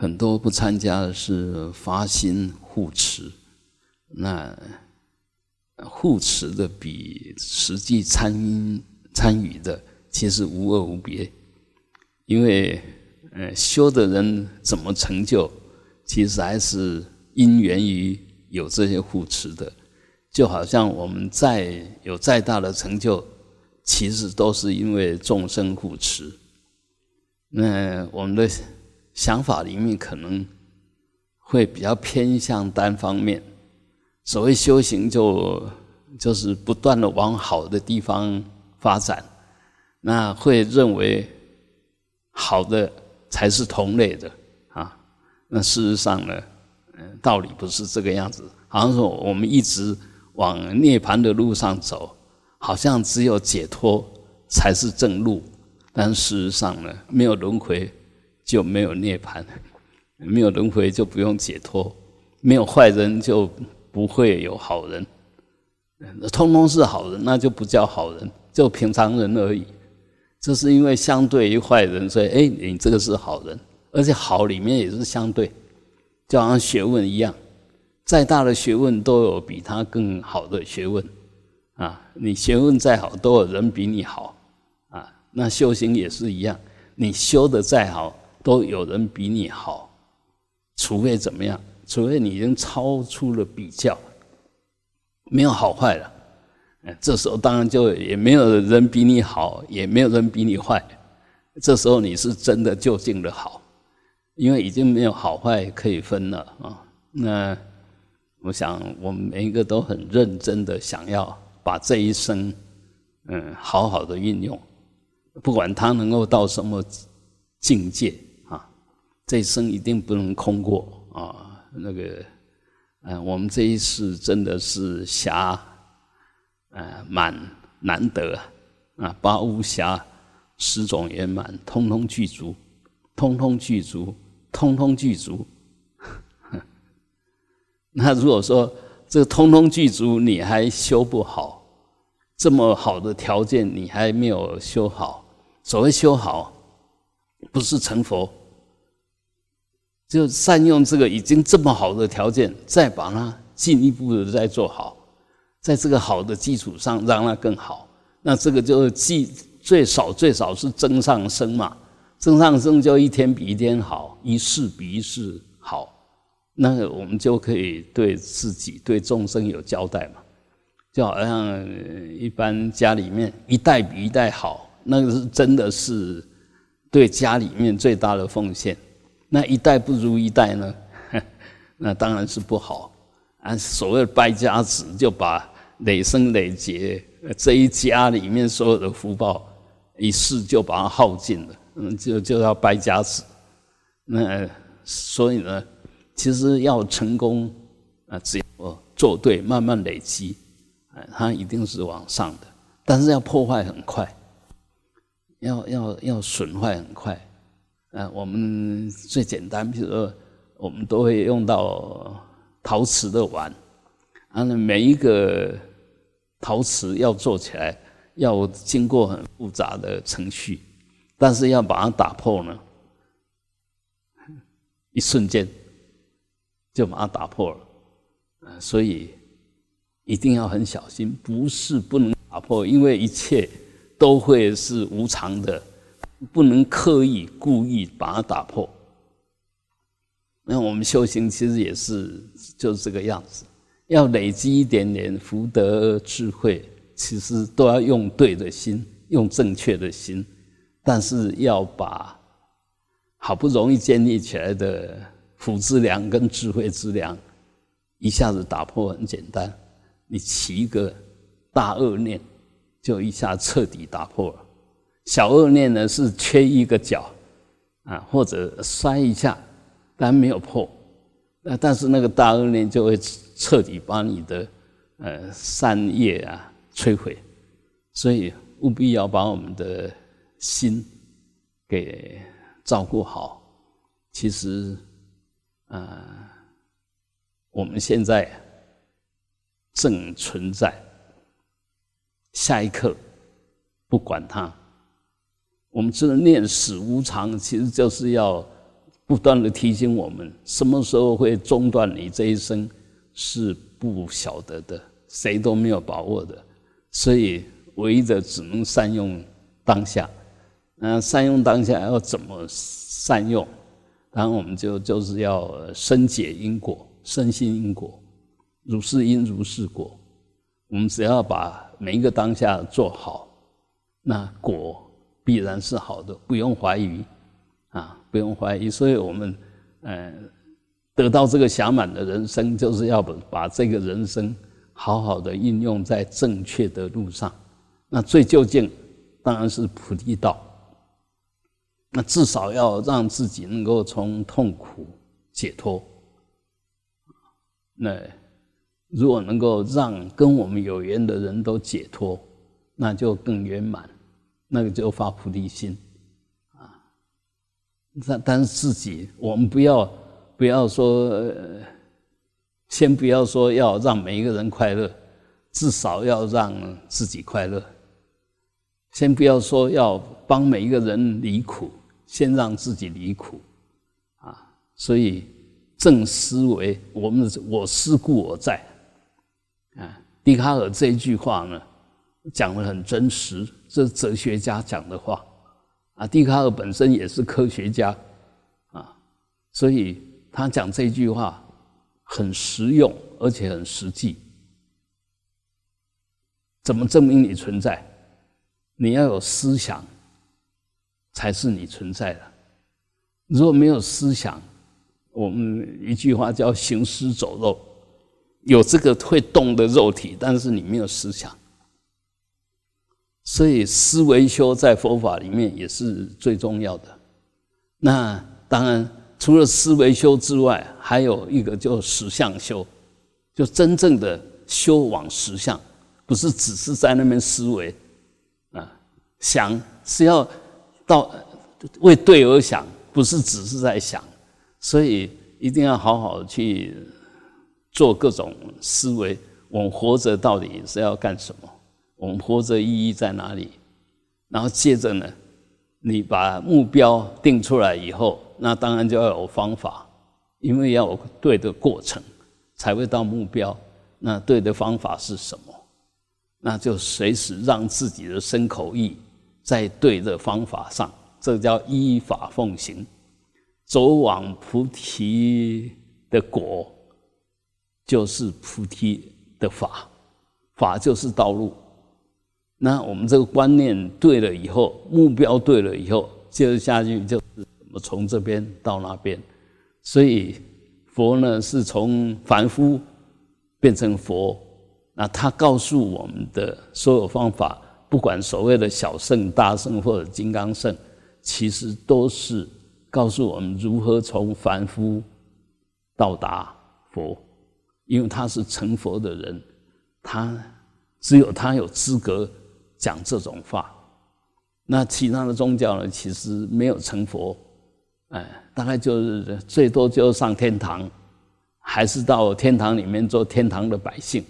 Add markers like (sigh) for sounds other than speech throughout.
很多不参加的是发心护持，那护持的比实际参参与的其实无二无别，因为呃修的人怎么成就，其实还是因缘于有这些护持的，就好像我们再有再大的成就。其实都是因为众生护持。那我们的想法里面可能会比较偏向单方面。所谓修行，就就是不断的往好的地方发展。那会认为好的才是同类的啊。那事实上呢，嗯，道理不是这个样子。好像说我们一直往涅槃的路上走。好像只有解脱才是正路，但事实上呢，没有轮回就没有涅槃，没有轮回就不用解脱，没有坏人就不会有好人，通通是好人，那就不叫好人，就平常人而已。这是因为相对于坏人，所以哎，你这个是好人，而且好里面也是相对，就好像学问一样，再大的学问都有比他更好的学问。啊，你学问再好，都有人比你好啊。那修行也是一样，你修的再好，都有人比你好。除非怎么样？除非你已经超出了比较，没有好坏了。这时候当然就也没有人比你好，也没有人比你坏。这时候你是真的就近的好，因为已经没有好坏可以分了啊。那我想，我们每一个都很认真的想要。把这一生，嗯，好好的运用，不管他能够到什么境界，这一生一定不能空过啊。那个，嗯，我们这一世真的是暇，呃，满难得啊，八无暇，十种圆满，通通具足，通通具足，通通具足。(laughs) 那如果说这个通通具足，你还修不好？这么好的条件，你还没有修好。所谓修好，不是成佛，就善用这个已经这么好的条件，再把它进一步的再做好，在这个好的基础上让它更好。那这个就既最少最少是增上升嘛，增上升就一天比一天好，一世比一世好，那我们就可以对自己对众生有交代嘛。就好像一般家里面一代比一代好，那个是真的是对家里面最大的奉献。那一代不如一代呢，(laughs) 那当然是不好。啊，所谓败家子，就把累生累劫这一家里面所有的福报，一世就把它耗尽了。嗯，就就要败家子。那所以呢，其实要成功啊，只要做对，慢慢累积。啊它一定是往上的，但是要破坏很快，要要要损坏很快。呃，我们最简单，比如说，我们都会用到陶瓷的碗，啊，每一个陶瓷要做起来，要经过很复杂的程序，但是要把它打破呢，一瞬间就把它打破了，啊，所以。一定要很小心，不是不能打破，因为一切都会是无常的，不能刻意故意把它打破。那我们修行其实也是就是这个样子，要累积一点点福德智慧，其实都要用对的心，用正确的心，但是要把好不容易建立起来的福之良跟智慧之良，一下子打破很简单。你起一个大恶念，就一下彻底打破了；小恶念呢，是缺一个角啊，或者摔一下，但没有破。那但是那个大恶念就会彻底把你的呃善业啊摧毁。所以务必要把我们的心给照顾好。其实，呃，我们现在。正存在，下一刻不管它。我们知道念死无常，其实就是要不断的提醒我们，什么时候会中断你这一生是不晓得的，谁都没有把握的，所以唯一的只能善用当下。那善用当下要怎么善用？当然，我们就就是要深解因果，深信因果，如是因如是果。我们只要把每一个当下做好，那果必然是好的，不用怀疑啊，不用怀疑。所以，我们嗯，得到这个想满的人生，就是要把把这个人生好好的应用在正确的路上。那最究竟当然是菩提道。那至少要让自己能够从痛苦解脱。那如果能够让跟我们有缘的人都解脱，那就更圆满，那个就发菩提心啊。但但是自己，我们不要不要说，先不要说要让每一个人快乐，至少要让自己快乐。先不要说要帮每一个人离苦。先让自己离苦，啊，所以正思维，我们我思故我在，啊，笛卡尔这一句话呢，讲的很真实，这是哲学家讲的话，啊，笛卡尔本身也是科学家，啊，所以他讲这句话很实用，而且很实际。怎么证明你存在？你要有思想。才是你存在的。如果没有思想，我们一句话叫行尸走肉，有这个会动的肉体，但是你没有思想。所以思维修在佛法里面也是最重要的。那当然，除了思维修之外，还有一个叫实相修，就真正的修往实相，不是只是在那边思维啊，想是要。到为对而想，不是只是在想，所以一定要好好去做各种思维。我们活着到底是要干什么？我们活着意义在哪里？然后接着呢，你把目标定出来以后，那当然就要有方法，因为要有对的过程才会到目标。那对的方法是什么？那就随时让自己的身口意。在对的方法上，这叫依法奉行，走往菩提的果，就是菩提的法，法就是道路。那我们这个观念对了以后，目标对了以后，接着下去就是怎么从这边到那边。所以佛呢，是从凡夫变成佛，那他告诉我们的所有方法。不管所谓的小圣、大圣或者金刚圣，其实都是告诉我们如何从凡夫到达佛，因为他是成佛的人，他只有他有资格讲这种话。那其他的宗教呢，其实没有成佛，哎，大概就是最多就上天堂，还是到天堂里面做天堂的百姓。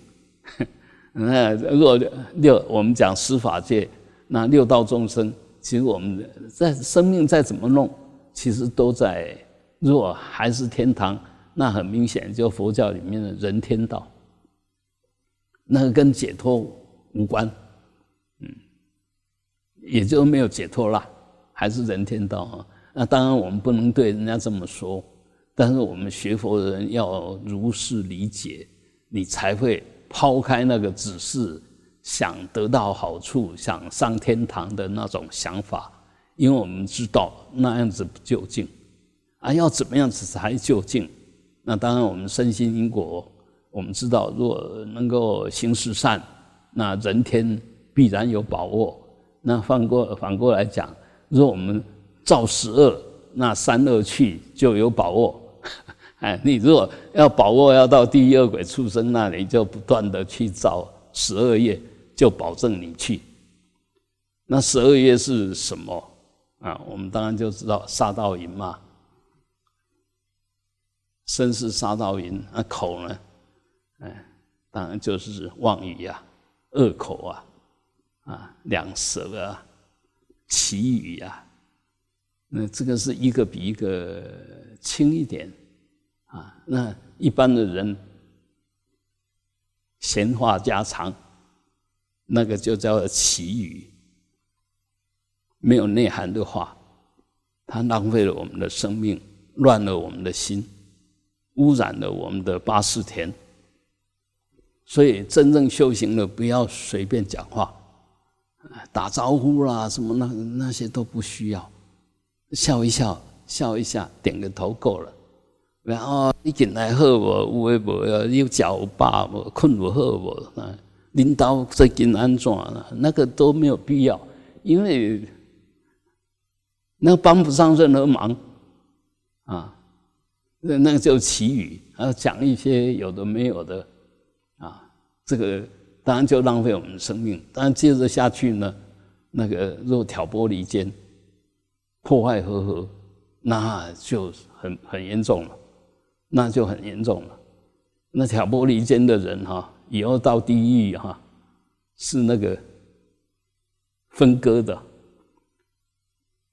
(laughs) 那若六，我们讲司法界，那六道众生，其实我们在生命再怎么弄，其实都在。若还是天堂，那很明显就佛教里面的人天道，那跟解脱无关，也就没有解脱了，还是人天道啊。那当然我们不能对人家这么说，但是我们学佛的人要如是理解，你才会。抛开那个只是想得到好处、想上天堂的那种想法，因为我们知道那样子不究竟，啊，要怎么样子才究竟？那当然，我们身心因果，我们知道，若能够行事善，那人天必然有把握。那反过反过来讲，若我们造十恶，那三恶去就有把握。(laughs) 哎，你如果要把握要到地狱鬼畜生那里，就不断的去造十二业，就保证你去。那十二业是什么啊？我们当然就知道杀盗淫嘛。身是杀盗淫，那口呢？哎，当然就是妄语啊，恶口啊，啊，两舌啊，绮语啊，那这个是一个比一个轻一点啊。那一般的人闲话家常，那个就叫奇语，没有内涵的话，它浪费了我们的生命，乱了我们的心，污染了我们的八四田。所以，真正修行的，不要随便讲话，打招呼啦，什么那那些都不需要，笑一笑，笑一下，点个头够了。然后你进来好无？有诶无呀？有脚饱无？困不好无？啊，领导最近安怎了？那个都没有必要，因为那帮不上任何忙啊。那那个就奇语，啊，讲一些有的没有的啊。这个当然就浪费我们的生命，当然接着下去呢，那个若挑拨离间、破坏和合，那就很很严重了，那就很严重了。那挑拨离间的人哈，以后到地狱哈，是那个分割的，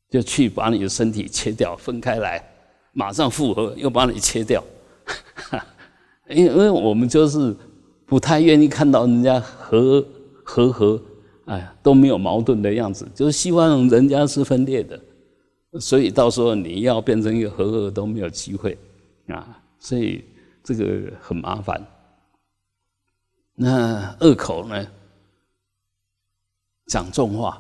就去把你的身体切掉，分开来，马上复合，又把你切掉，因 (laughs) 因为我们就是。不太愿意看到人家和和和，哎，都没有矛盾的样子，就是希望人家是分裂的，所以到时候你要变成一个和和都没有机会啊，所以这个很麻烦。那恶口呢，讲重话，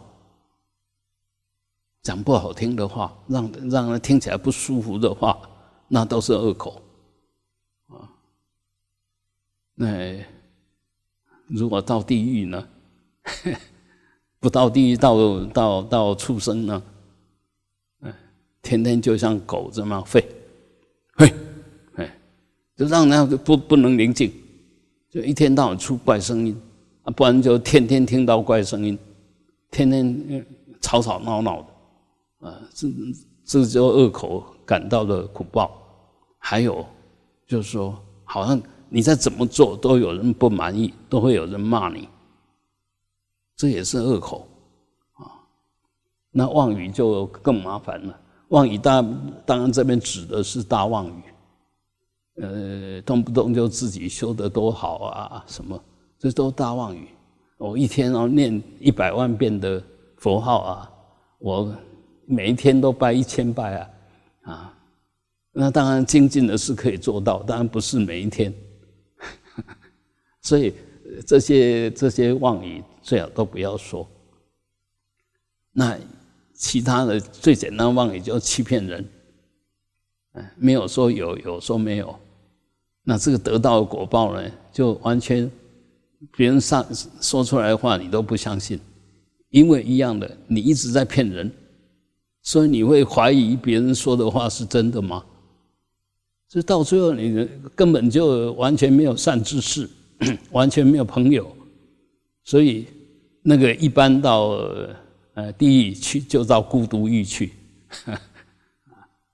讲不好听的话，让让人听起来不舒服的话，那都是恶口啊，那。如果到地狱呢？(laughs) 不到地狱，到到到畜生呢？嗯，天天就像狗这么吠，嘿，哎，就让人不不能宁静，就一天到晚出怪声音啊，不然就天天听到怪声音，天天吵吵闹闹的，啊，这这就恶口感到了苦报。还有就是说，好像。你再怎么做，都有人不满意，都会有人骂你，这也是恶口啊。那妄语就更麻烦了。妄语当当然这边指的是大妄语，呃，动不动就自己修得多好啊，什么，这都大妄语。我一天要念一百万遍的佛号啊，我每一天都拜一千拜啊，啊，那当然精进的是可以做到，当然不是每一天。所以这些这些妄语最好都不要说。那其他的最简单妄语就欺骗人，没有说有，有说没有。那这个得到果报呢，就完全别人上说出来的话你都不相信，因为一样的，你一直在骗人，所以你会怀疑别人说的话是真的吗？这到最后你根本就完全没有善知识。完全没有朋友，所以那个一般到呃地狱去就到孤独狱去，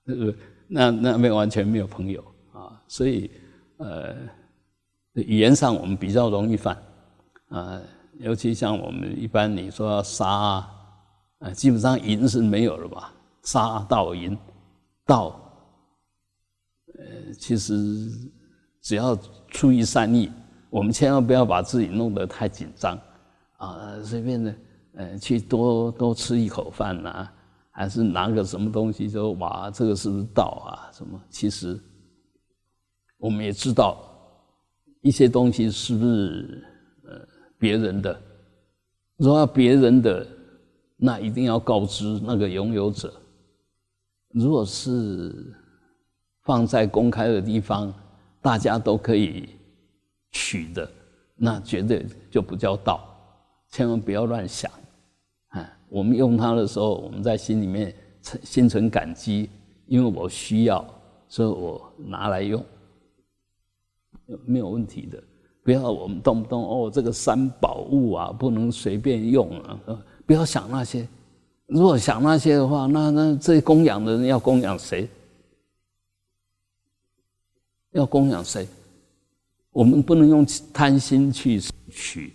那个那那边完全没有朋友啊，所以呃语言上我们比较容易犯啊，尤其像我们一般你说杀啊，基本上淫是没有了吧？杀盗淫盗，呃其实只要出于善意。我们千万不要把自己弄得太紧张，啊，随便的，呃，去多多吃一口饭呐，还是拿个什么东西就哇，这个是不是道啊？什么？其实我们也知道一些东西是不是呃别人的，如果别人的，那一定要告知那个拥有者。如果是放在公开的地方，大家都可以。取的那绝对就不叫道，千万不要乱想。啊，我们用它的时候，我们在心里面心存感激，因为我需要，所以我拿来用，没有问题的。不要我们动不动哦，这个三宝物啊，不能随便用啊，不要想那些。如果想那些的话，那那这供养的人要供养谁？要供养谁？我们不能用贪心去取，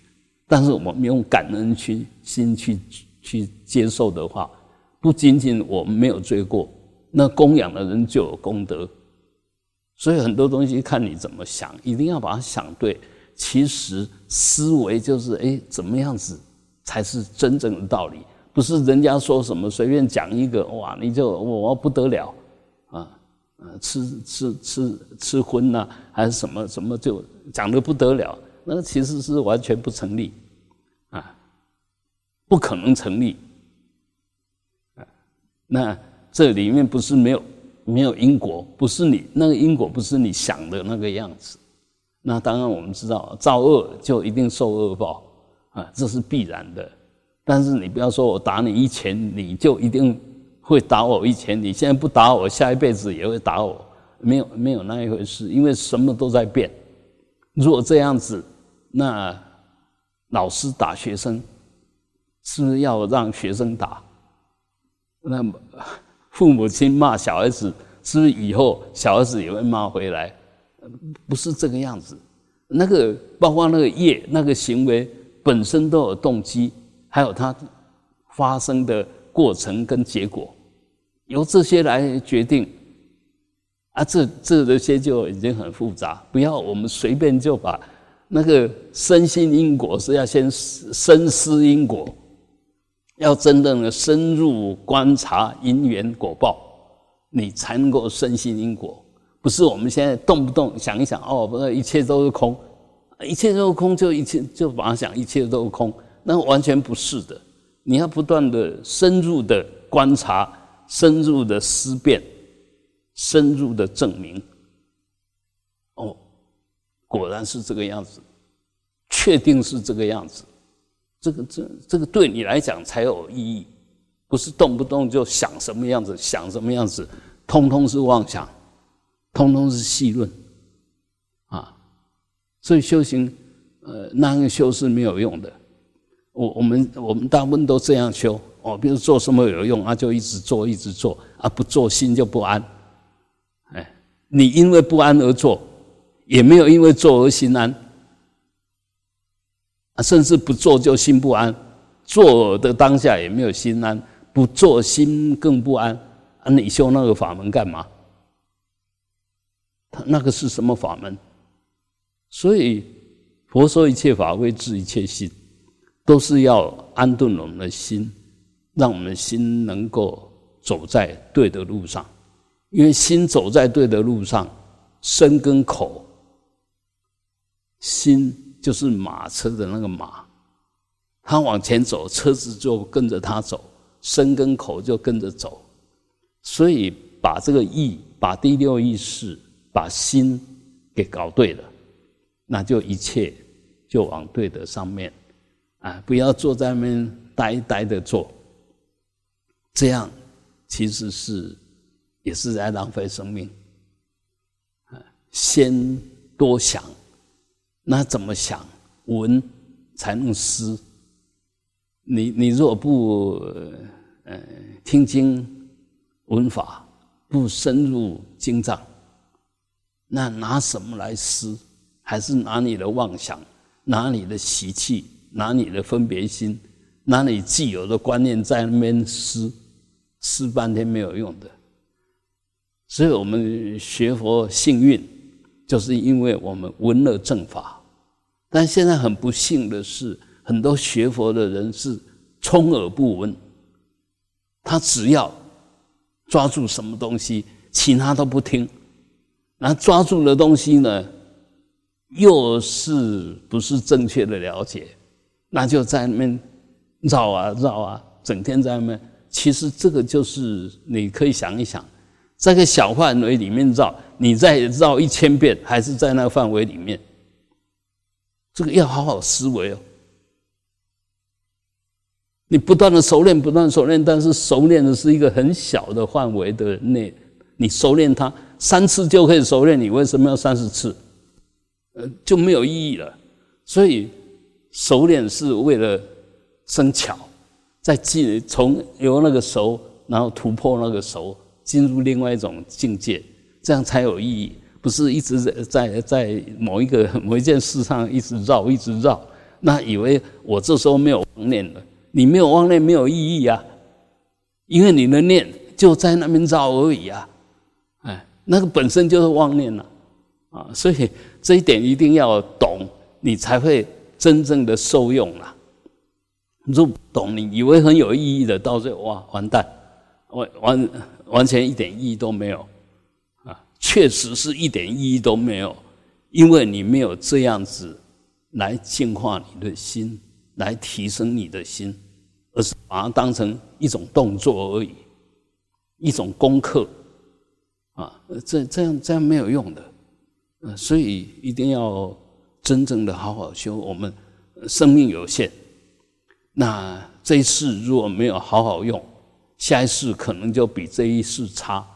但是我们用感恩去心去去接受的话，不仅仅我们没有罪过，那供养的人就有功德。所以很多东西看你怎么想，一定要把它想对。其实思维就是，哎，怎么样子才是真正的道理？不是人家说什么随便讲一个，哇，你就我不得了，呃，吃吃吃吃荤呐，还是什么什么就讲的不得了，那个其实是完全不成立啊，不可能成立啊。那这里面不是没有没有因果，不是你那个因果不是你想的那个样子。那当然我们知道，造恶就一定受恶报啊，这是必然的。但是你不要说我打你一拳，你就一定会打我一拳。你现在不打我，下一辈子也会打我，没有没有那一回事，因为什么都在变。如果这样子，那老师打学生，是不是要让学生打？那么父母亲骂小孩子，是不是以后小孩子也会骂回来？不是这个样子。那个包括那个业，那个行为本身都有动机。还有它发生的过程跟结果，由这些来决定啊，这这这些就已经很复杂。不要我们随便就把那个身心因果是要先深思因果，要真正的深入观察因缘果报，你才能够深信因果。不是我们现在动不动想一想哦，不，一切都是空，一切都是空，就一切就把它想一切都是空。那完全不是的，你要不断的深入的观察，深入的思辨，深入的证明。哦，果然是这个样子，确定是这个样子，这个这这个对你来讲才有意义，不是动不动就想什么样子想什么样子，通通是妄想，通通是戏论，啊，所以修行，呃，那样修是没有用的。我我们我们大部分都这样修哦，比如做什么有用啊，就一直做一直做啊，不做心就不安。哎，你因为不安而做，也没有因为做而心安啊，甚至不做就心不安，做的当下也没有心安，不做心更不安啊！你修那个法门干嘛？他那个是什么法门？所以佛说一切法为治一切心。都是要安顿我们的心，让我们心能够走在对的路上。因为心走在对的路上，身跟口，心就是马车的那个马，它往前走，车子就跟着它走，身跟口就跟着走。所以把这个意，把第六意识，把心给搞对了，那就一切就往对的上面。啊，不要坐在那边呆呆的坐，这样其实是也是在浪费生命。啊，先多想，那怎么想？闻才能思。你你若不呃听经闻法，不深入经藏，那拿什么来思？还是拿你的妄想，拿你的习气？拿你的分别心，拿你既有的观念在那边思，撕半天没有用的。所以我们学佛幸运，就是因为我们闻了正法。但现在很不幸的是，很多学佛的人是充耳不闻，他只要抓住什么东西，其他都不听。那抓住的东西呢，又是不是正确的了解？那就在那边绕啊绕啊，整天在那边。其实这个就是你可以想一想，在个小范围里面绕，你再绕一千遍，还是在那个范围里面。这个要好好思维哦。你不断的熟练，不断熟练，但是熟练的是一个很小的范围的内，你熟练它三次就可以熟练，你为什么要三十次？呃，就没有意义了。所以。熟练是为了生巧，在进从由那个熟，然后突破那个熟，进入另外一种境界，这样才有意义。不是一直在在在 (laughs) 某一个某一件事上一直绕一直绕，那以为我这时候没有妄念了，你没有妄念没有意义啊。因为你的念就在那边绕而已啊，哎，那个本身就是妄念了啊，所以这一点一定要懂，你才会真正的受用了。果不懂，你以为很有意义的，到最后哇，完蛋，完完完全一点意义都没有啊！确实是一点意义都没有，因为你没有这样子来净化你的心，来提升你的心。而是把它当成一种动作而已，一种功课啊，这这样这样没有用的，呃，所以一定要真正的好好修。我们生命有限，那这一世如果没有好好用，下一世可能就比这一世差，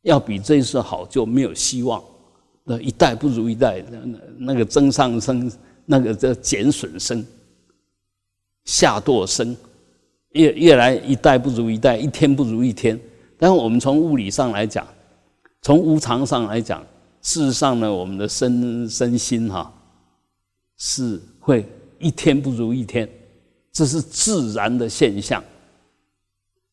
要比这一世好就没有希望。那一代不如一代，那那个增上升，那个叫减损生。下堕生，越越来一代不如一代，一天不如一天。但是我们从物理上来讲，从无常上来讲，事实上呢，我们的身身心哈是会一天不如一天，这是自然的现象。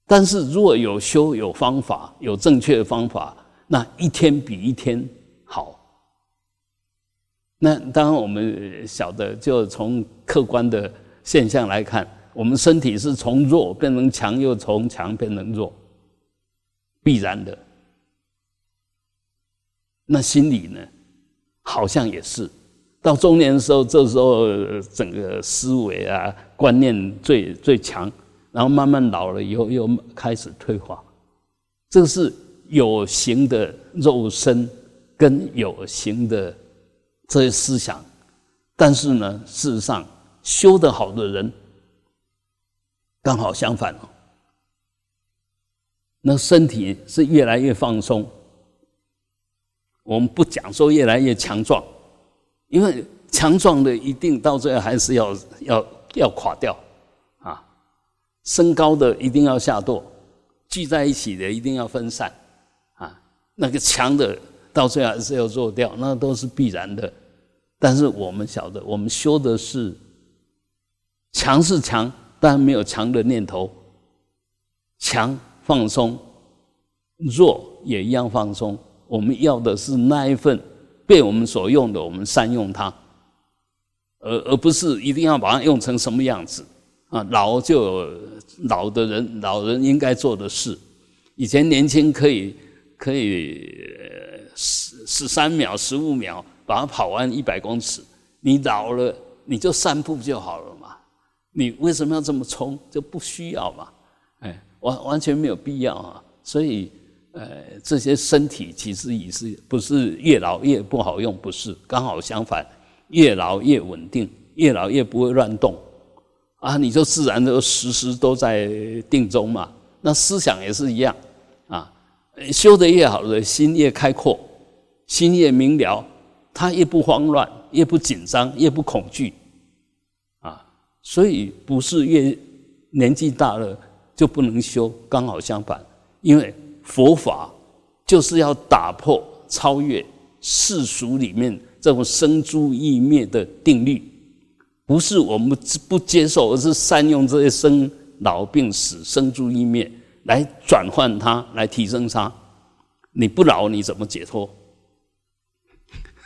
但是如果有修有方法，有正确的方法，那一天比一天好。那当然我们晓得，就从客观的。现象来看，我们身体是从弱变成强，又从强变成弱，必然的。那心理呢，好像也是到中年的时候，这时候整个思维啊观念最最强，然后慢慢老了以后又开始退化。这个是有形的肉身跟有形的这些思想，但是呢，事实上。修得好的人，刚好相反哦。那身体是越来越放松。我们不讲说越来越强壮，因为强壮的一定到最后还是要要要垮掉啊。身高的一定要下堕，聚在一起的一定要分散啊。那个强的到最后还是要弱掉，那都是必然的。但是我们晓得，我们修的是。强是强，但没有强的念头。强放松，弱也一样放松。我们要的是那一份被我们所用的，我们善用它，而而不是一定要把它用成什么样子啊！老就有老的人，老人应该做的事。以前年轻可以可以十十三秒、十五秒把它跑完一百公尺，你老了你就散步就好了嘛。你为什么要这么冲？就不需要嘛，哎，完完全没有必要啊。所以，呃，这些身体其实也是不是越老越不好用？不是，刚好相反，越老越稳定，越老越不会乱动啊。你就自然的时时都在定中嘛。那思想也是一样啊，修得越好的心越开阔，心越明了，他越不慌乱，越不紧张，越不恐惧。啊所以不是越年纪大了就不能修，刚好相反。因为佛法就是要打破、超越世俗里面这种生诸异灭的定律，不是我们不接受，而是善用这些生老病死、生诸异灭来转换它，来提升它。你不老，你怎么解脱？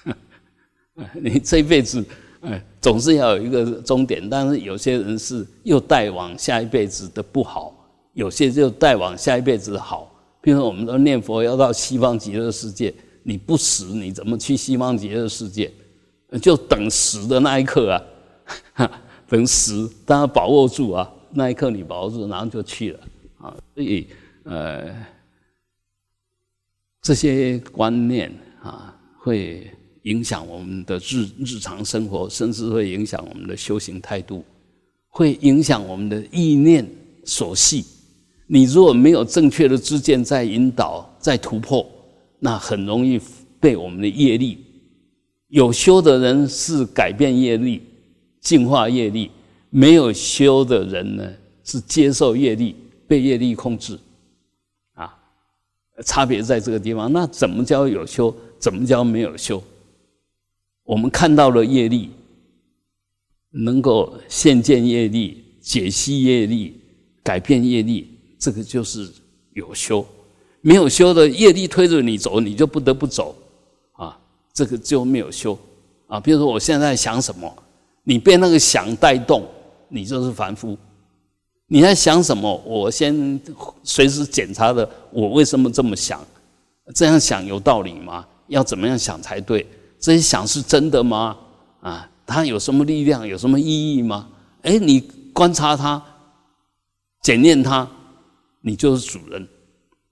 (laughs) 你这辈子。哎，总是要有一个终点，但是有些人是又带往下一辈子的不好，有些就带往下一辈子的好。比如说，我们都念佛要到西方极乐世界，你不死，你怎么去西方极乐世界？就等死的那一刻啊，(laughs) 等死，当然把握住啊，那一刻你把握住，然后就去了啊。所以，呃，这些观念啊，会。影响我们的日日常生活，甚至会影响我们的修行态度，会影响我们的意念所系。你如果没有正确的知见在引导、在突破，那很容易被我们的业力。有修的人是改变业力、净化业力；没有修的人呢，是接受业力、被业力控制。啊，差别在这个地方。那怎么叫有修？怎么叫没有修？我们看到了业力，能够现见业力、解析业力、改变业力，这个就是有修；没有修的业力推着你走，你就不得不走啊，这个就没有修啊。比如说我现在想什么，你被那个想带动，你就是凡夫。你在想什么？我先随时检查的，我为什么这么想？这样想有道理吗？要怎么样想才对？这些想是真的吗？啊，它有什么力量？有什么意义吗？哎，你观察它，检验它，你就是主人，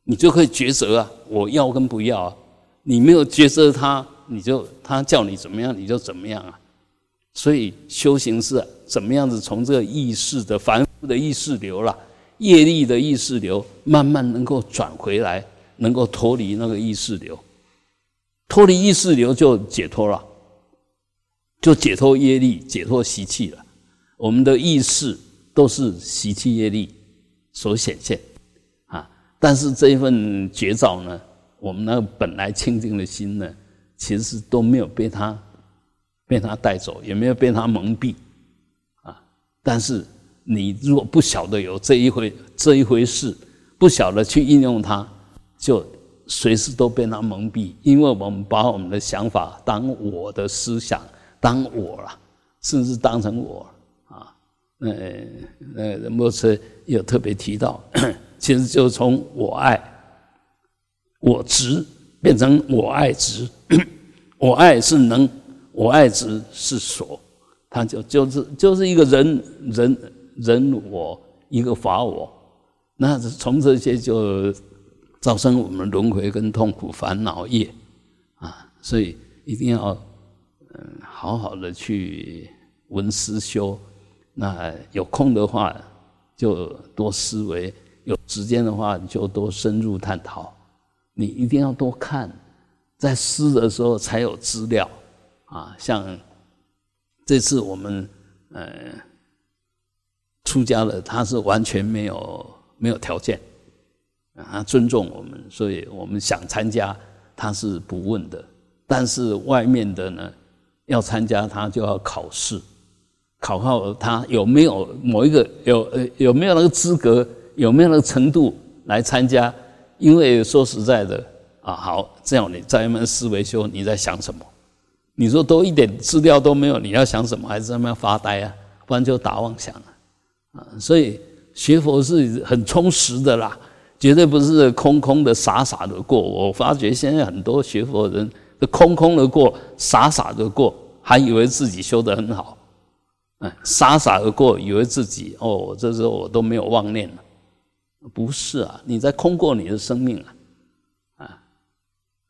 你就可以抉择啊！我要跟不要啊！你没有抉择他，你就他叫你怎么样，你就怎么样啊！所以修行是怎么样子？从这个意识的凡夫的意识流了，业力的意识流，慢慢能够转回来，能够脱离那个意识流，脱离意识流就解脱了，就解脱业力，解脱习气了。我们的意识都是习气业力所显现，但是这一份绝招呢，我们那个本来清净的心呢，其实都没有被他。被他带走，也没有被他蒙蔽，啊！但是你如果不晓得有这一回这一回事，不晓得去应用它，就随时都被他蒙蔽，因为我们把我们的想法当我的思想，当我了，甚至当成我啊。呃呃，莫测有特别提到，其实就从我爱我执变成我爱执，(clears throat) 我爱是能。我爱执是所，他就就是就是一个人人人我一个法我，那从这些就造成我们轮回跟痛苦烦恼业。啊，所以一定要嗯好好的去闻思修，那有空的话就多思维，有时间的话你就多深入探讨，你一定要多看，在思的时候才有资料。啊，像这次我们呃出家了，他是完全没有没有条件，啊，尊重我们，所以我们想参加他是不问的。但是外面的呢，要参加他就要考试，考考他有没有某一个有呃有没有那个资格，有没有那个程度来参加。因为说实在的啊，好，这样你在那边思维修，你在想什么？你说都一点资料都没有，你要想什么？还是在那发呆啊？不然就打妄想啊！啊，所以学佛是很充实的啦，绝对不是空空的、傻傻的过。我发觉现在很多学佛人都空空的过、傻傻的过，还以为自己修得很好，嗯，傻傻的过，以为自己哦，这时候我都没有妄念了，不是啊？你在空过你的生命啊！啊，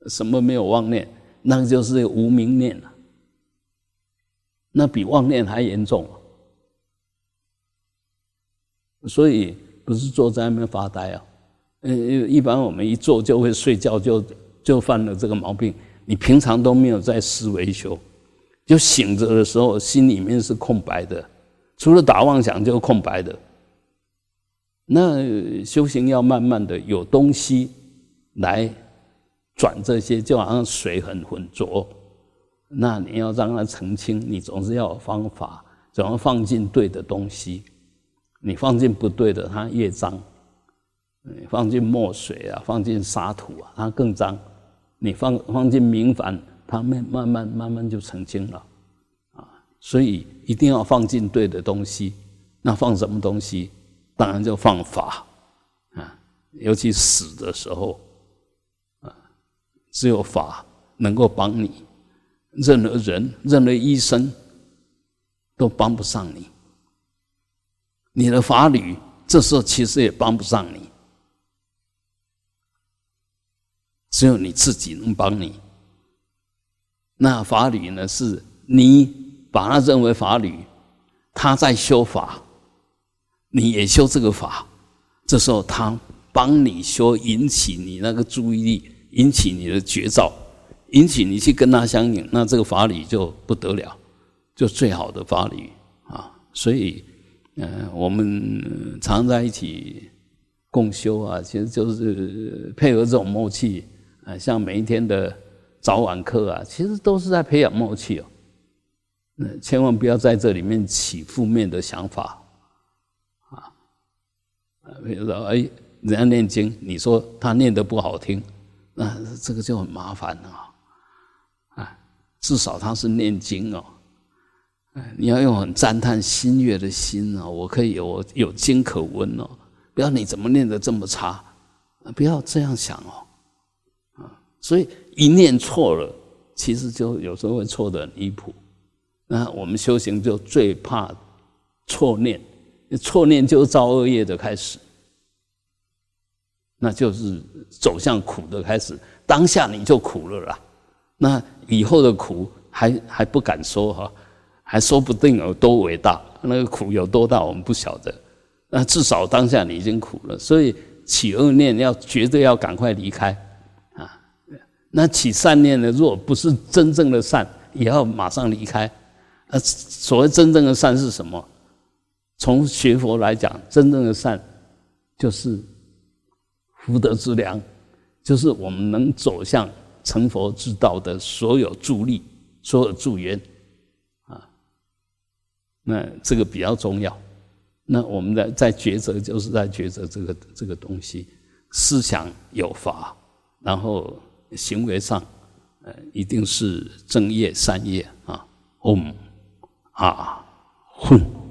什么没有妄念？那就是无明念了，那比妄念还严重。所以不是坐在那边发呆啊，嗯，一般我们一坐就会睡觉，就就犯了这个毛病。你平常都没有在思维修，就醒着的时候心里面是空白的，除了打妄想就空白的。那修行要慢慢的有东西来。转这些就好像水很浑浊，那你要让它澄清，你总是要有方法，怎么放进对的东西？你放进不对的，它越脏；你放进墨水啊，放进沙土啊，它更脏；你放放进明矾，它慢慢慢慢慢就澄清了啊。所以一定要放进对的东西。那放什么东西？当然就放法啊，尤其死的时候啊。只有法能够帮你，任何人、任何医生都帮不上你。你的法律这时候其实也帮不上你，只有你自己能帮你。那法律呢？是你把它认为法律，他在修法，你也修这个法，这时候他帮你修，引起你那个注意力。引起你的绝招，引起你去跟他相应，那这个法理就不得了，就最好的法理啊！所以，嗯，我们常在一起共修啊，其实就是配合这种默契啊，像每一天的早晚课啊，其实都是在培养默契哦。嗯，千万不要在这里面起负面的想法！比如说，哎，人家念经，你说他念的不好听，那这个就很麻烦了啊。至少他是念经哦，你要用很赞叹心悦的心啊，我可以有有经可闻哦，不要你怎么念的这么差，不要这样想哦，啊，所以一念错了，其实就有时候会错的很离谱。那我们修行就最怕错念，错念就是造恶业的开始，那就是走向苦的开始。当下你就苦了啦，那以后的苦还还不敢说哈，还说不定有多伟大，那个苦有多大我们不晓得。那至少当下你已经苦了，所以起恶念要绝对要赶快离开啊。那起善念呢，若不是真正的善，也要马上离开。呃，所谓真正的善是什么？从学佛来讲，真正的善就是福德之良，就是我们能走向成佛之道的所有助力、所有助缘啊。那这个比较重要。那我们的在抉择，就是在抉择这个这个东西，思想有法，然后行为上，呃，一定是正业善业啊。嗡。啊，混。